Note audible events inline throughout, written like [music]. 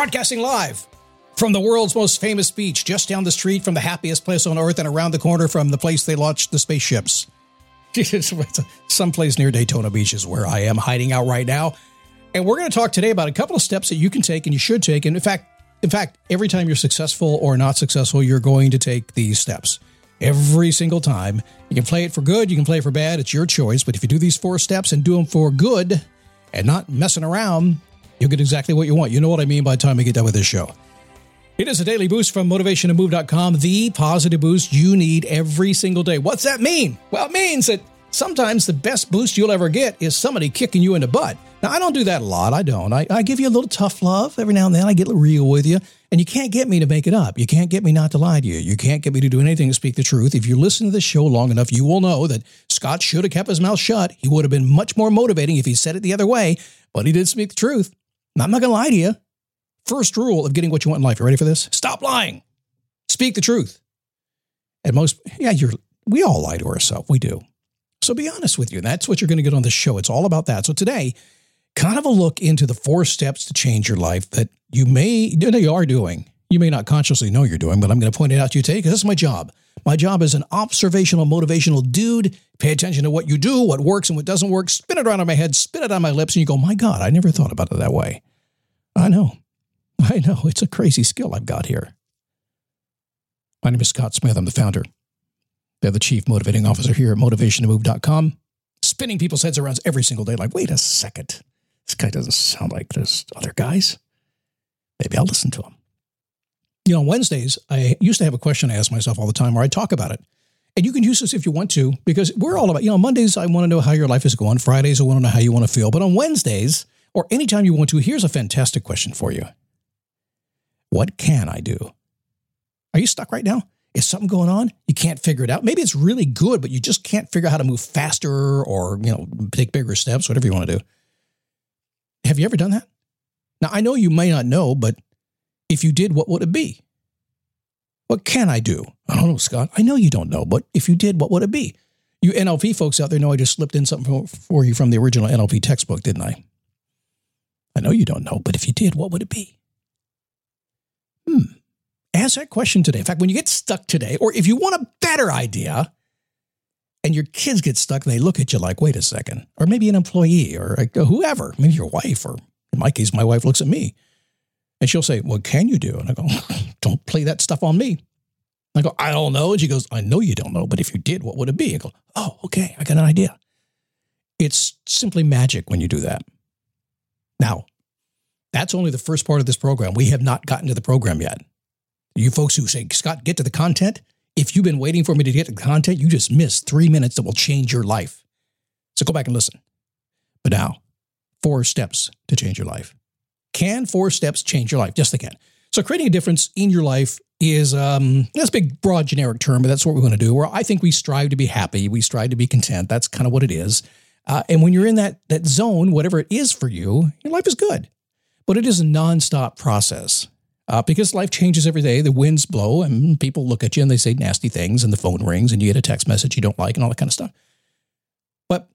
Broadcasting live from the world's most famous beach, just down the street from the happiest place on earth, and around the corner from the place they launched the spaceships. [laughs] Someplace near Daytona Beach is where I am hiding out right now. And we're going to talk today about a couple of steps that you can take and you should take. And in fact, in fact, every time you're successful or not successful, you're going to take these steps. Every single time. You can play it for good, you can play it for bad, it's your choice. But if you do these four steps and do them for good and not messing around, You'll get exactly what you want. You know what I mean by the time we get done with this show. It is a daily boost from motivationtomove.com, the positive boost you need every single day. What's that mean? Well, it means that sometimes the best boost you'll ever get is somebody kicking you in the butt. Now, I don't do that a lot. I don't. I, I give you a little tough love every now and then. I get real with you. And you can't get me to make it up. You can't get me not to lie to you. You can't get me to do anything to speak the truth. If you listen to this show long enough, you will know that Scott should have kept his mouth shut. He would have been much more motivating if he said it the other way, but he did speak the truth. I'm not going to lie to you. First rule of getting what you want in life. You ready for this? Stop lying. Speak the truth. And most, yeah, you're, we all lie to ourselves. We do. So be honest with you. That's what you're going to get on the show. It's all about that. So today, kind of a look into the four steps to change your life that you may, you are doing. You may not consciously know you're doing, but I'm going to point it out to you today because this is my job. My job is an observational, motivational dude. Pay attention to what you do, what works and what doesn't work. Spin it around on my head, spin it on my lips, and you go, my God, I never thought about it that way. I know. [laughs] I know. It's a crazy skill I've got here. My name is Scott Smith. I'm the founder. They're the chief motivating officer here at motivationtomove.com. Spinning people's heads around every single day, like, wait a second. This guy doesn't sound like those other guys. Maybe I'll listen to him. You know, on Wednesdays, I used to have a question I ask myself all the time where I talk about it. And you can use this if you want to, because we're all about, you know, Mondays, I want to know how your life is going. Fridays, I want to know how you want to feel. But on Wednesdays, or anytime you want to, here's a fantastic question for you What can I do? Are you stuck right now? Is something going on? You can't figure it out. Maybe it's really good, but you just can't figure out how to move faster or, you know, take bigger steps, whatever you want to do. Have you ever done that? Now, I know you may not know, but if you did, what would it be? What can I do? I don't know, Scott. I know you don't know, but if you did, what would it be? You NLP folks out there know I just slipped in something for you from the original NLP textbook, didn't I? I know you don't know, but if you did, what would it be? Hmm. Ask that question today. In fact, when you get stuck today, or if you want a better idea, and your kids get stuck and they look at you like, wait a second, or maybe an employee or whoever, maybe your wife, or in my case, my wife looks at me and she'll say, What can you do? And I go, [laughs] Don't play that stuff on me. I go, I don't know. And she goes, I know you don't know, but if you did, what would it be? I go, Oh, okay, I got an idea. It's simply magic when you do that. Now, that's only the first part of this program. We have not gotten to the program yet. You folks who say, Scott, get to the content. If you've been waiting for me to get to the content, you just missed three minutes that will change your life. So go back and listen. But now, four steps to change your life. Can four steps change your life? Yes, they can. So creating a difference in your life is um, that's a big, broad, generic term, but that's what we're going to do. Where I think we strive to be happy, we strive to be content. That's kind of what it is. Uh, and when you're in that that zone, whatever it is for you, your life is good. But it is a nonstop process uh, because life changes every day. The winds blow, and people look at you and they say nasty things, and the phone rings, and you get a text message you don't like, and all that kind of stuff. But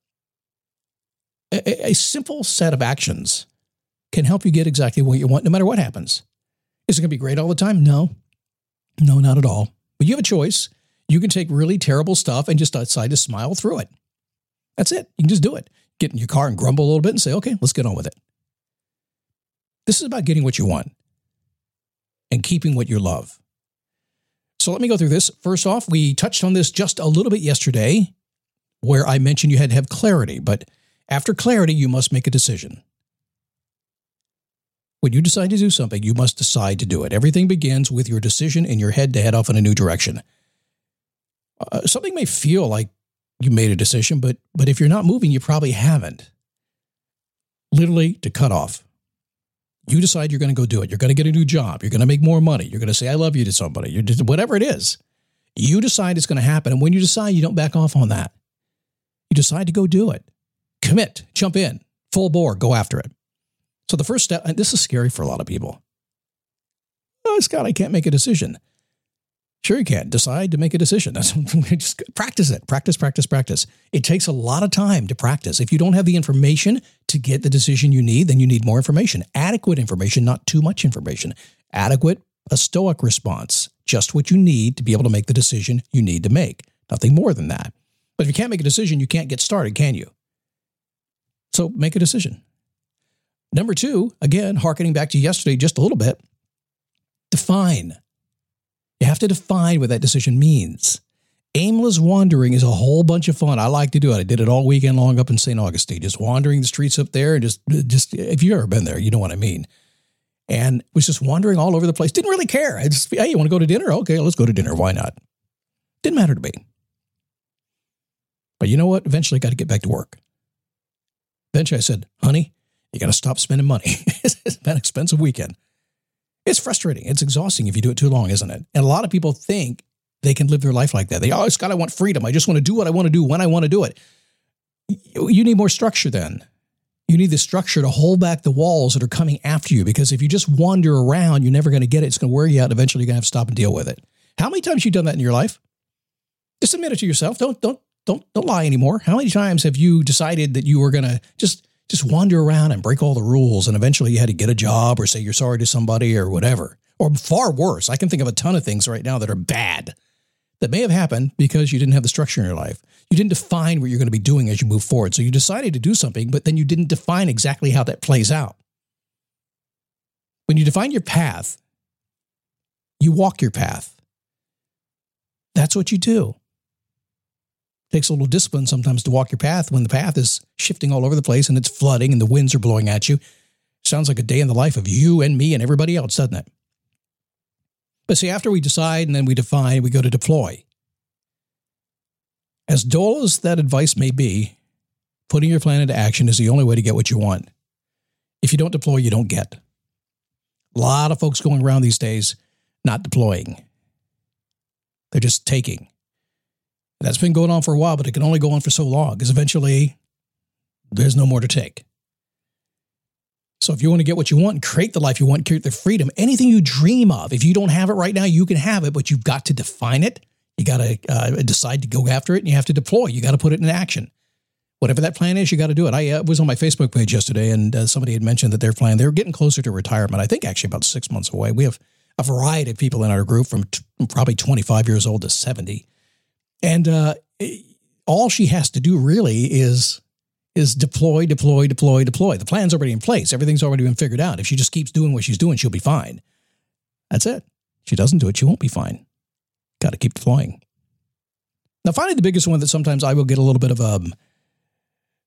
a, a simple set of actions can help you get exactly what you want no matter what happens. Is it going to be great all the time? No. No, not at all. But you have a choice. You can take really terrible stuff and just decide to smile through it. That's it. You can just do it. Get in your car and grumble a little bit and say, okay, let's get on with it. This is about getting what you want and keeping what you love. So let me go through this. First off, we touched on this just a little bit yesterday, where I mentioned you had to have clarity, but after clarity, you must make a decision. When you decide to do something, you must decide to do it. Everything begins with your decision in your head to head off in a new direction. Uh, something may feel like you made a decision, but but if you're not moving, you probably haven't. Literally to cut off. You decide you're going to go do it. You're going to get a new job. You're going to make more money. You're going to say I love you to somebody. Just, whatever it is. You decide it's going to happen, and when you decide, you don't back off on that. You decide to go do it. Commit. Jump in. Full bore. Go after it. So the first step, and this is scary for a lot of people. Oh, Scott, I can't make a decision. Sure, you can. Decide to make a decision. That's [laughs] just practice it. Practice, practice, practice. It takes a lot of time to practice. If you don't have the information to get the decision you need, then you need more information. Adequate information, not too much information. Adequate, a stoic response. Just what you need to be able to make the decision you need to make. Nothing more than that. But if you can't make a decision, you can't get started, can you? So make a decision. Number two, again, harkening back to yesterday just a little bit, define. You have to define what that decision means. Aimless wandering is a whole bunch of fun. I like to do it. I did it all weekend long up in St. Augustine, just wandering the streets up there and just, just if you've ever been there, you know what I mean. And was just wandering all over the place. Didn't really care. I just, hey, you want to go to dinner? Okay, let's go to dinner. Why not? Didn't matter to me. But you know what? Eventually, I got to get back to work. Eventually, I said, honey, you got to stop spending money. [laughs] it's been an expensive weekend. It's frustrating. It's exhausting if you do it too long, isn't it? And a lot of people think they can live their life like that. They, oh, Scott, I want freedom. I just want to do what I want to do when I want to do it. You need more structure then. You need the structure to hold back the walls that are coming after you because if you just wander around, you're never going to get it. It's going to wear you out. Eventually, you're going to have to stop and deal with it. How many times have you done that in your life? Just admit it to yourself. Don't don't don't don't lie anymore. How many times have you decided that you were going to just just wander around and break all the rules. And eventually you had to get a job or say you're sorry to somebody or whatever. Or far worse, I can think of a ton of things right now that are bad that may have happened because you didn't have the structure in your life. You didn't define what you're going to be doing as you move forward. So you decided to do something, but then you didn't define exactly how that plays out. When you define your path, you walk your path. That's what you do takes a little discipline sometimes to walk your path when the path is shifting all over the place and it's flooding and the winds are blowing at you. Sounds like a day in the life of you and me and everybody else, doesn't it? But see, after we decide and then we define, we go to deploy. As dull as that advice may be, putting your plan into action is the only way to get what you want. If you don't deploy, you don't get. A lot of folks going around these days not deploying, they're just taking. That's been going on for a while, but it can only go on for so long because eventually there's no more to take. So if you want to get what you want and create the life you want, create the freedom, anything you dream of, if you don't have it right now, you can have it, but you've got to define it. You got to uh, decide to go after it and you have to deploy. You got to put it in action. Whatever that plan is, you got to do it. I uh, was on my Facebook page yesterday and uh, somebody had mentioned that their plan, they're getting closer to retirement. I think actually about six months away. We have a variety of people in our group from t- probably 25 years old to 70 and uh, all she has to do really is is deploy, deploy, deploy, deploy. The plan's already in place. Everything's already been figured out. If she just keeps doing what she's doing, she'll be fine. That's it. She doesn't do it, she won't be fine. Got to keep deploying. Now, finally, the biggest one that sometimes I will get a little bit of um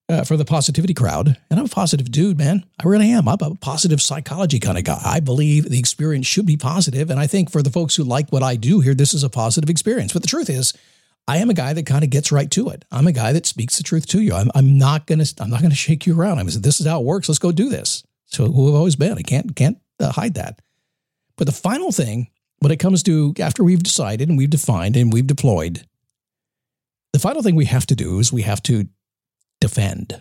uh, for the positivity crowd, and I'm a positive dude, man. I really am. I'm a positive psychology kind of guy. I believe the experience should be positive, and I think for the folks who like what I do here, this is a positive experience. But the truth is, I am a guy that kind of gets right to it. I'm a guy that speaks the truth to you. I'm, I'm not gonna I'm not gonna shake you around. I'm say this is how it works. Let's go do this. So who I've always been. I can't can't uh, hide that. But the final thing, when it comes to after we've decided and we've defined and we've deployed, the final thing we have to do is we have to defend.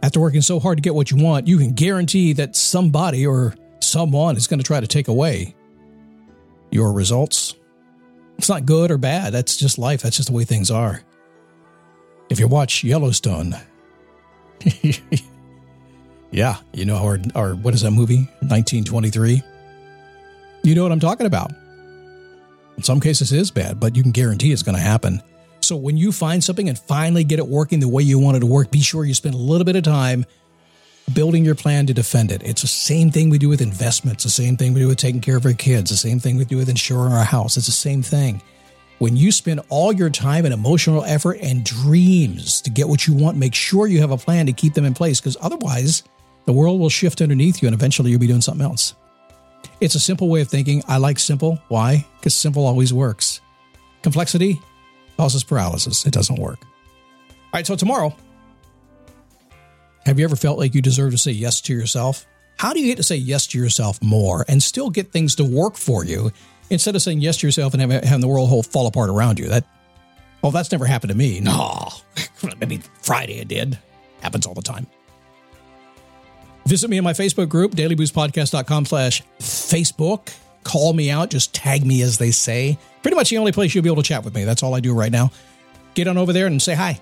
After working so hard to get what you want, you can guarantee that somebody or someone is going to try to take away your results it's not good or bad. That's just life. That's just the way things are. If you watch Yellowstone, [laughs] yeah, you know, our, our, what is that movie? 1923. You know what I'm talking about. In some cases, it is bad, but you can guarantee it's going to happen. So when you find something and finally get it working the way you want it to work, be sure you spend a little bit of time building your plan to defend it. It's the same thing we do with investments, the same thing we do with taking care of our kids, the same thing we do with insuring our house. It's the same thing. When you spend all your time and emotional effort and dreams to get what you want, make sure you have a plan to keep them in place because otherwise the world will shift underneath you and eventually you'll be doing something else. It's a simple way of thinking. I like simple. Why? Because simple always works. Complexity causes paralysis. It doesn't work. All right, so tomorrow, have you ever felt like you deserve to say yes to yourself? How do you get to say yes to yourself more and still get things to work for you instead of saying yes to yourself and having, the world whole fall apart around you? That, well, that's never happened to me. No, [laughs] maybe Friday it did. Happens all the time. Visit me in my Facebook group, dailyboostpodcast.com slash Facebook. Call me out. Just tag me, as they say. Pretty much the only place you'll be able to chat with me. That's all I do right now. Get on over there and say hi.